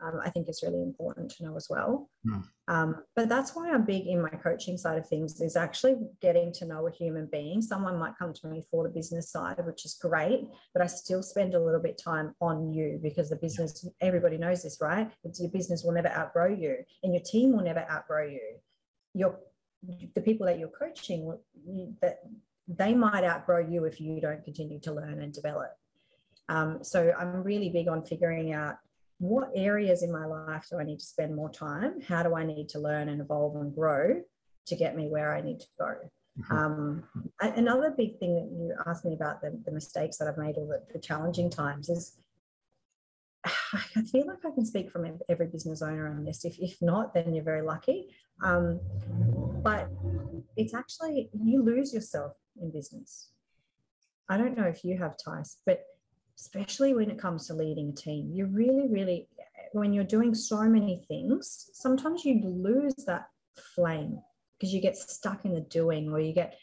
Um, I think is really important to know as well. Mm. Um, but that's why I'm big in my coaching side of things is actually getting to know a human being. Someone might come to me for the business side, which is great, but I still spend a little bit time on you because the business, everybody knows this, right? It's your business will never outgrow you and your team will never outgrow you. Your the people that you're coaching that they might outgrow you if you don't continue to learn and develop. Um, so I'm really big on figuring out what areas in my life do I need to spend more time? How do I need to learn and evolve and grow to get me where I need to go? Mm-hmm. Um, another big thing that you asked me about the, the mistakes that I've made or the, the, challenging times is I feel like I can speak from every business owner on this. If, if not, then you're very lucky. Um, but it's actually, you lose yourself in business. I don't know if you have ties, but especially when it comes to leading a team. You really, really, when you're doing so many things, sometimes you lose that flame because you get stuck in the doing or you get,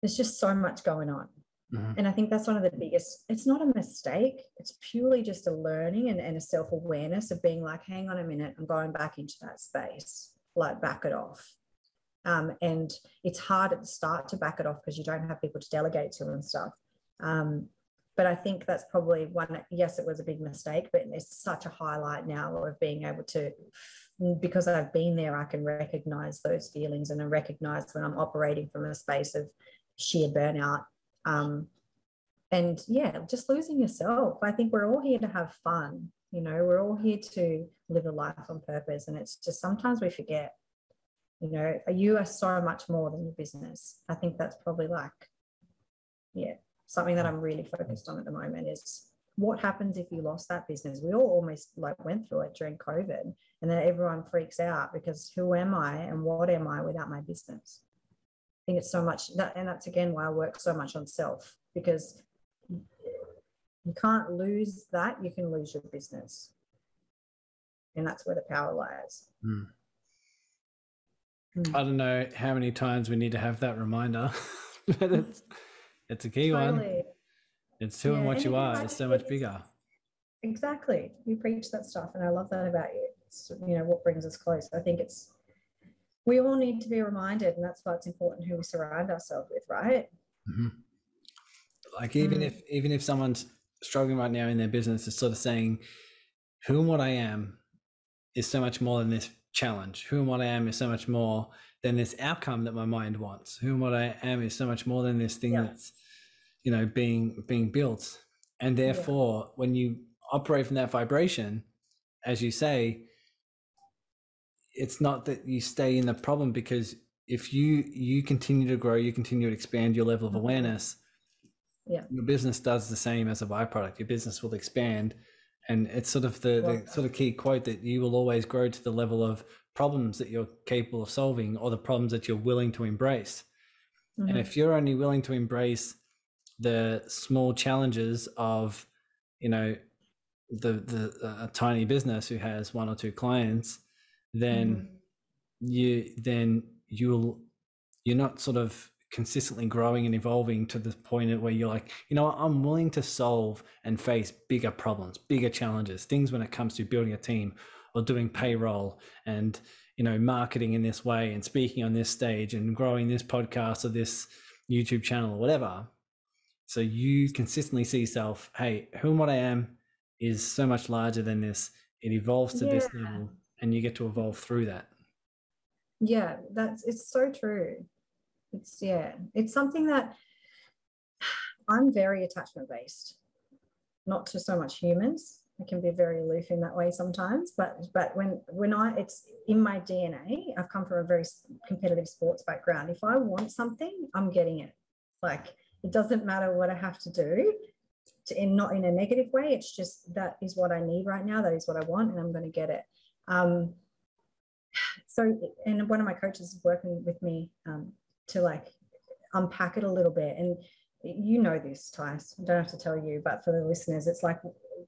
there's just so much going on. Mm-hmm. And I think that's one of the biggest, it's not a mistake. It's purely just a learning and, and a self awareness of being like, hang on a minute, I'm going back into that space, like back it off. Um, and it's hard at the start to back it off because you don't have people to delegate to and stuff. Um, but I think that's probably one. Yes, it was a big mistake, but it's such a highlight now of being able to, because I've been there, I can recognize those feelings and I recognize when I'm operating from a space of sheer burnout. Um, and yeah, just losing yourself. I think we're all here to have fun. You know, we're all here to live a life on purpose, and it's just sometimes we forget. You know, you are so much more than your business. I think that's probably like, yeah, something that I'm really focused on at the moment is what happens if you lost that business? We all almost like went through it during COVID, and then everyone freaks out because who am I and what am I without my business? I think it's so much that, and that's again why I work so much on self because you can't lose that. You can lose your business, and that's where the power lies. Mm. Mm. I don't know how many times we need to have that reminder, but it's it's a key totally. one. It's who yeah, and what you are. It's so much bigger. Exactly. You preach that stuff, and I love that about you. It's you know what brings us close. I think it's we all need to be reminded, and that's why it's important who we surround ourselves with, right? Mm-hmm. Like even mm. if even if someone's struggling right now in their business, is sort of saying, "Who and what I am is so much more than this challenge. Who and what I am is so much more than this outcome that my mind wants. Who and what I am is so much more than this thing yeah. that's, you know, being being built. And therefore, yeah. when you operate from that vibration, as you say, it's not that you stay in the problem because if you you continue to grow, you continue to expand your level of mm-hmm. awareness, Yeah. Your business does the same as a byproduct. Your business will expand. And it's sort of the, the sort of key quote that you will always grow to the level of problems that you're capable of solving or the problems that you're willing to embrace. Mm-hmm. And if you're only willing to embrace the small challenges of, you know, the the a tiny business who has one or two clients, then mm-hmm. you then you'll you're not sort of consistently growing and evolving to the point where you're like, you know, I'm willing to solve and face bigger problems, bigger challenges, things when it comes to building a team or doing payroll and you know marketing in this way and speaking on this stage and growing this podcast or this YouTube channel or whatever. So you consistently see yourself, hey, who and what I am is so much larger than this. It evolves to yeah. this level and you get to evolve through that. Yeah, that's it's so true. It's yeah, it's something that I'm very attachment based, not to so much humans. I can be very aloof in that way sometimes, but but when when I it's in my DNA. I've come from a very competitive sports background. If I want something, I'm getting it. Like it doesn't matter what I have to do, to, in not in a negative way. It's just that is what I need right now. That is what I want, and I'm going to get it. Um, so, and one of my coaches is working with me um, to like unpack it a little bit. And you know this, Tice. I don't have to tell you, but for the listeners, it's like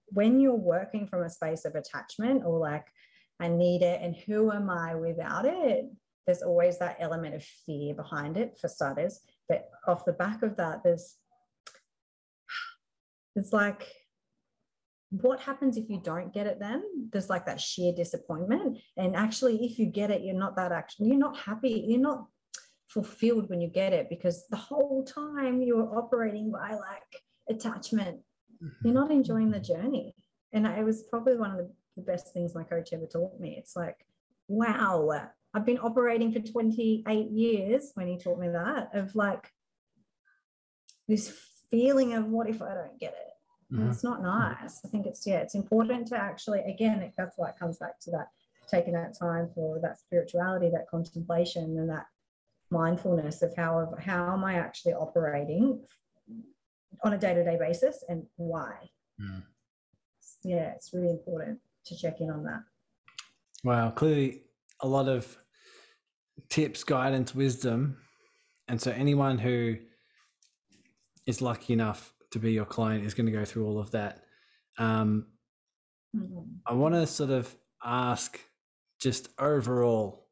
when you're working from a space of attachment or like, I need it, and who am I without it? There's always that element of fear behind it for starters. But off the back of that, there's it's like what happens if you don't get it then there's like that sheer disappointment and actually if you get it you're not that actually you're not happy you're not fulfilled when you get it because the whole time you're operating by like attachment. You're not enjoying the journey. And it was probably one of the, the best things my coach ever taught me. It's like wow i've been operating for 28 years when he taught me that of like this feeling of what if i don't get it? Mm-hmm. it's not nice. I think it's yeah it's important to actually again that's why it comes back to that taking that time for that spirituality that contemplation and that mindfulness of how how am I actually operating on a day-to-day basis and why. Mm. Yeah, it's really important to check in on that. Wow, clearly a lot of tips, guidance, wisdom. And so anyone who is lucky enough to be your client is going to go through all of that. Um, mm-hmm. I want to sort of ask just overall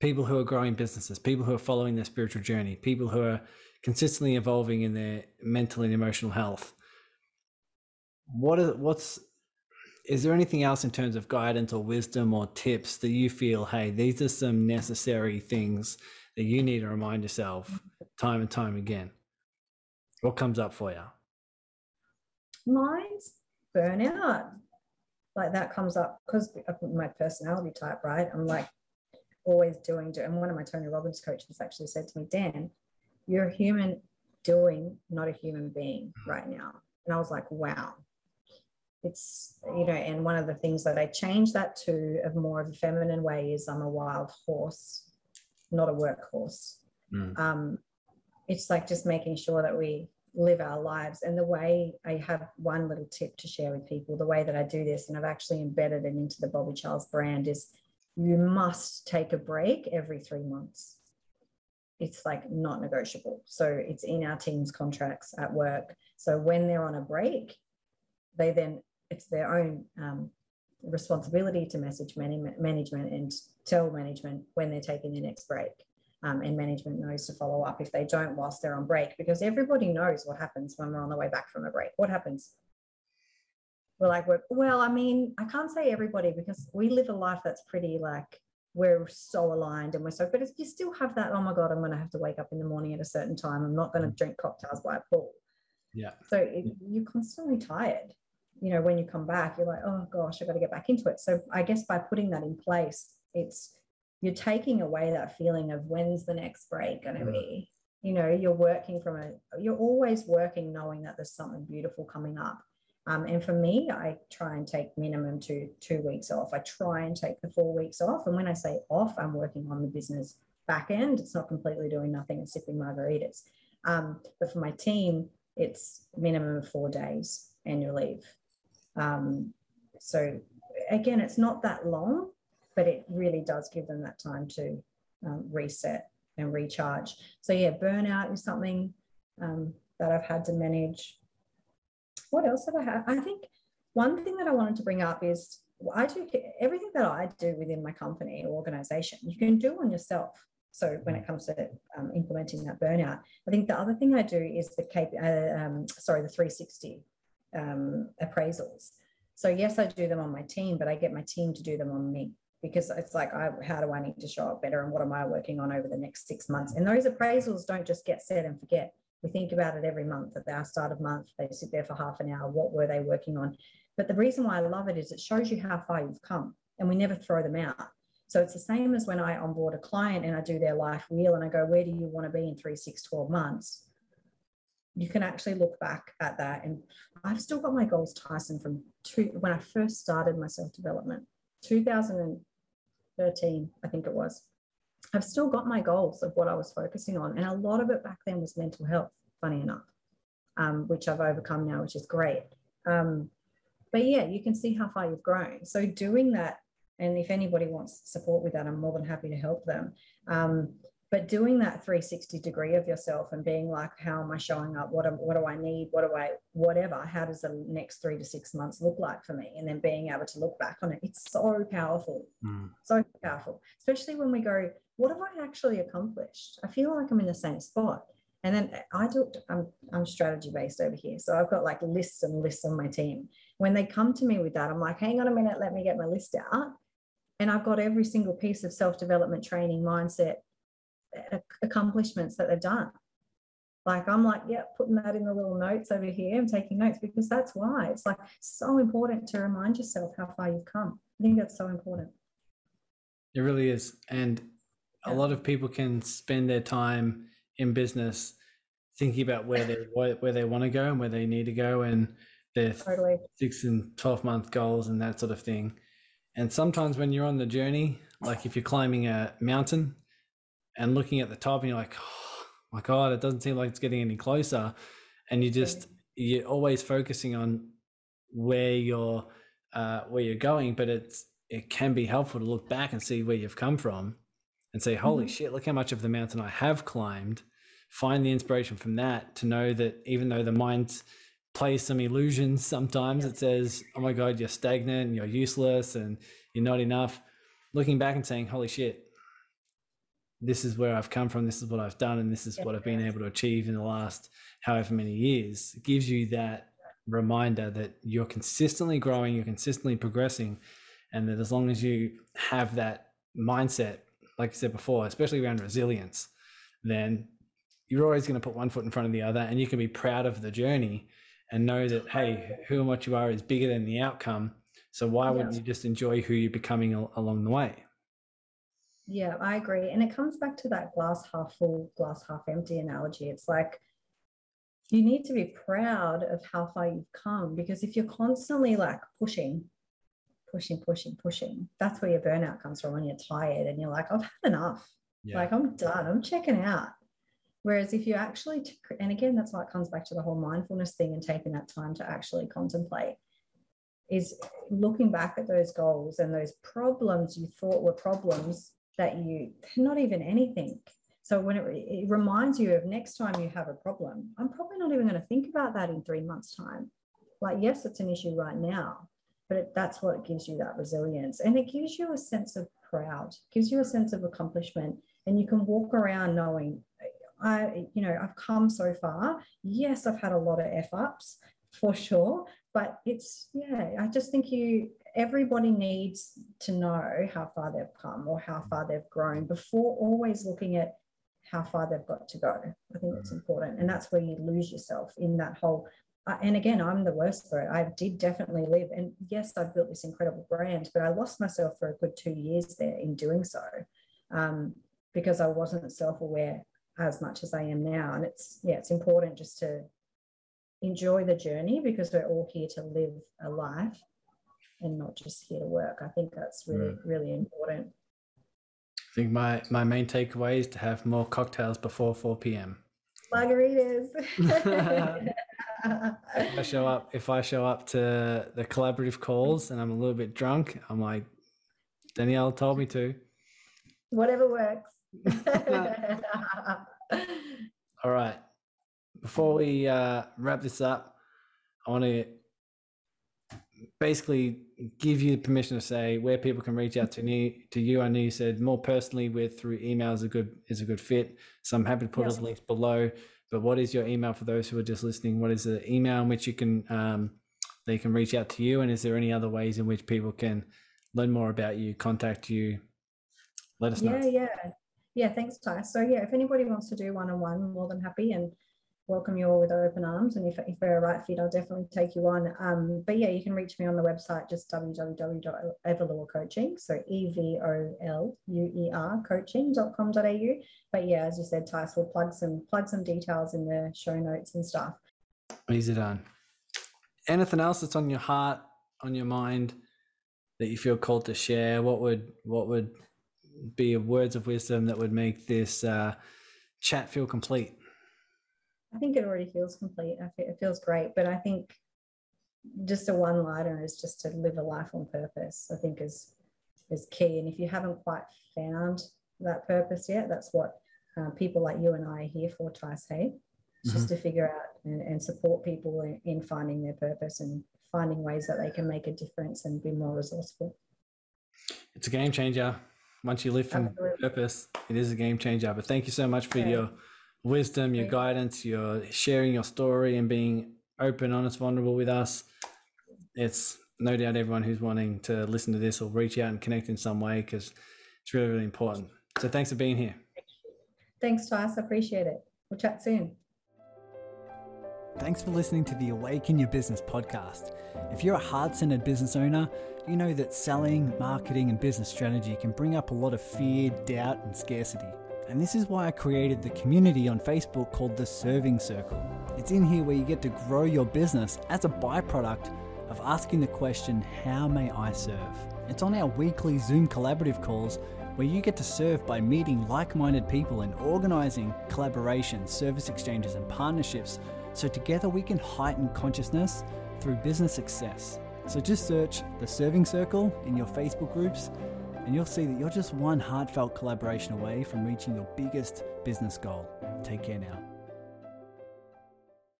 people who are growing businesses, people who are following their spiritual journey, people who are consistently evolving in their mental and emotional health. What is what's is there anything else in terms of guidance or wisdom or tips that you feel, hey, these are some necessary things that you need to remind yourself time and time again? What comes up for you? Mine's burnout. Like that comes up because of my personality type, right? I'm like always doing, and one of my Tony Robbins coaches actually said to me, Dan, you're a human doing, not a human being right now. And I was like, wow. It's, you know, and one of the things that I changed that to of more of a feminine way is I'm a wild horse, not a workhorse. Mm. Um, it's like just making sure that we live our lives. And the way I have one little tip to share with people, the way that I do this, and I've actually embedded it into the Bobby Charles brand is you must take a break every three months. It's like not negotiable. So it's in our team's contracts at work. So when they're on a break, they then, it's their own um, responsibility to message management and tell management when they're taking their next break. Um, and management knows to follow up if they don't whilst they're on break because everybody knows what happens when we're on the way back from a break. What happens? We're like, we're, well, I mean, I can't say everybody because we live a life that's pretty like we're so aligned and we're so, but if you still have that, oh my God, I'm going to have to wake up in the morning at a certain time. I'm not going to mm. drink cocktails by a pool. Yeah. So it, you're constantly tired. You know, when you come back, you're like, oh gosh, I've got to get back into it. So I guess by putting that in place, it's you're taking away that feeling of when's the next break going to mm. be. You know, you're working from a, you're always working knowing that there's something beautiful coming up um, and for me, I try and take minimum two two weeks off. I try and take the four weeks off. And when I say off, I'm working on the business back end. It's not completely doing nothing and sipping margaritas. Um, but for my team, it's minimum of four days annual leave. Um, so again, it's not that long, but it really does give them that time to um, reset and recharge. So yeah, burnout is something um, that I've had to manage. What else have I had? I think one thing that I wanted to bring up is I do everything that I do within my company or organization, you can do on yourself. So when it comes to um, implementing that burnout, I think the other thing I do is the KP, uh, um, sorry, the 360 um, appraisals. So yes, I do them on my team, but I get my team to do them on me because it's like, I, how do I need to show up better and what am I working on over the next six months? And those appraisals don't just get set and forget. We think about it every month at our start of month. They sit there for half an hour. What were they working on? But the reason why I love it is it shows you how far you've come and we never throw them out. So it's the same as when I onboard a client and I do their life wheel and I go, where do you want to be in three, six, 12 months? You can actually look back at that. And I've still got my goals, Tyson, from two, when I first started my self development, 2013, I think it was. I've still got my goals of what I was focusing on. And a lot of it back then was mental health, funny enough, um, which I've overcome now, which is great. Um, but yeah, you can see how far you've grown. So doing that, and if anybody wants support with that, I'm more than happy to help them. Um, but doing that 360 degree of yourself and being like, how am I showing up? What, am, what do I need? What do I, whatever, how does the next three to six months look like for me? And then being able to look back on it, it's so powerful. Mm. So powerful, especially when we go, what have I actually accomplished? I feel like I'm in the same spot. And then I do, I'm, I'm strategy based over here. So I've got like lists and lists on my team. When they come to me with that, I'm like, hang on a minute, let me get my list out. And I've got every single piece of self development training, mindset, accomplishments that they've done. Like I'm like, yeah, putting that in the little notes over here. I'm taking notes because that's why it's like so important to remind yourself how far you've come. I think that's so important. It really is. And yeah. a lot of people can spend their time in business thinking about where they where they want to go and where they need to go and their totally. six and 12 month goals and that sort of thing. And sometimes when you're on the journey, like if you're climbing a mountain and looking at the top and you're like, oh my God, it doesn't seem like it's getting any closer. And you just, you're always focusing on where you're, uh, where you're going, but it's, it can be helpful to look back and see where you've come from and say, holy mm-hmm. shit, look how much of the mountain I have climbed. Find the inspiration from that to know that even though the mind plays some illusions sometimes, it says, oh my God, you're stagnant, and you're useless, and you're not enough. Looking back and saying, holy shit, this is where I've come from, this is what I've done, and this is what I've been able to achieve in the last however many years. It gives you that reminder that you're consistently growing, you're consistently progressing, and that as long as you have that mindset like I said before, especially around resilience, then you're always going to put one foot in front of the other and you can be proud of the journey and know that, hey, who and what you are is bigger than the outcome. So why wouldn't you just enjoy who you're becoming along the way? Yeah, I agree. And it comes back to that glass half full, glass half empty analogy. It's like you need to be proud of how far you've come because if you're constantly like pushing, pushing, pushing, pushing. That's where your burnout comes from when you're tired and you're like, I've had enough. Yeah. Like, I'm done. I'm checking out. Whereas if you actually, and again, that's why it comes back to the whole mindfulness thing and taking that time to actually contemplate is looking back at those goals and those problems you thought were problems that you, not even anything. So when it, it reminds you of next time you have a problem, I'm probably not even going to think about that in three months' time. Like, yes, it's an issue right now, but it, that's what gives you that resilience and it gives you a sense of proud gives you a sense of accomplishment and you can walk around knowing i you know i've come so far yes i've had a lot of f ups for sure but it's yeah i just think you everybody needs to know how far they've come or how far they've grown before always looking at how far they've got to go i think it's mm. important and that's where you lose yourself in that whole and again, I'm the worst for it. I did definitely live, and yes, I've built this incredible brand, but I lost myself for a good two years there in doing so, um, because I wasn't self-aware as much as I am now. And it's yeah, it's important just to enjoy the journey because we're all here to live a life and not just here to work. I think that's really mm. really important. I think my my main takeaway is to have more cocktails before 4 p.m. Margaritas. if I show up, if I show up to the collaborative calls and I'm a little bit drunk, I'm like, Danielle told me to. Whatever works. All right. Before we uh, wrap this up, I want to basically give you permission to say where people can reach out to me to you. I know you said more personally with through email is a good is a good fit. So I'm happy to put yes. all the links below. But what is your email for those who are just listening? What is the email in which you can um, they can reach out to you? And is there any other ways in which people can learn more about you, contact you? Let us know. Yeah, yeah. Yeah, thanks, Ty. So yeah, if anybody wants to do one-on-one, more than happy. And welcome you all with open arms. And if, if we're a right fit, I'll definitely take you on. Um, but yeah, you can reach me on the website, just www.evoluer coaching. So E V O L U E R coaching.com.au. But yeah, as you said, Tice will plug some plug some details in the show notes and stuff. Easy done. Anything else that's on your heart, on your mind that you feel called to share? What would what would be words of wisdom that would make this uh, chat feel complete? I think it already feels complete. it feels great, but I think just a one liner is just to live a life on purpose. I think is is key. And if you haven't quite found that purpose yet, that's what uh, people like you and I are here for, Tice. Hey, mm-hmm. just to figure out and, and support people in, in finding their purpose and finding ways that they can make a difference and be more resourceful. It's a game changer. Once you live from Absolutely. purpose, it is a game changer. But thank you so much for yeah. your wisdom, your guidance, your sharing your story and being open, honest, vulnerable with us. It's no doubt everyone who's wanting to listen to this will reach out and connect in some way because it's really, really important. So thanks for being here. Thanks, Tice. I appreciate it. We'll chat soon. Thanks for listening to the Awaken Your Business podcast. If you're a heart centered business owner, you know that selling, marketing, and business strategy can bring up a lot of fear, doubt, and scarcity. And this is why I created the community on Facebook called the Serving Circle. It's in here where you get to grow your business as a byproduct of asking the question, How may I serve? It's on our weekly Zoom collaborative calls where you get to serve by meeting like minded people and organizing collaborations, service exchanges, and partnerships so together we can heighten consciousness through business success. So just search the Serving Circle in your Facebook groups and you'll see that you're just one heartfelt collaboration away from reaching your biggest business goal. Take care now.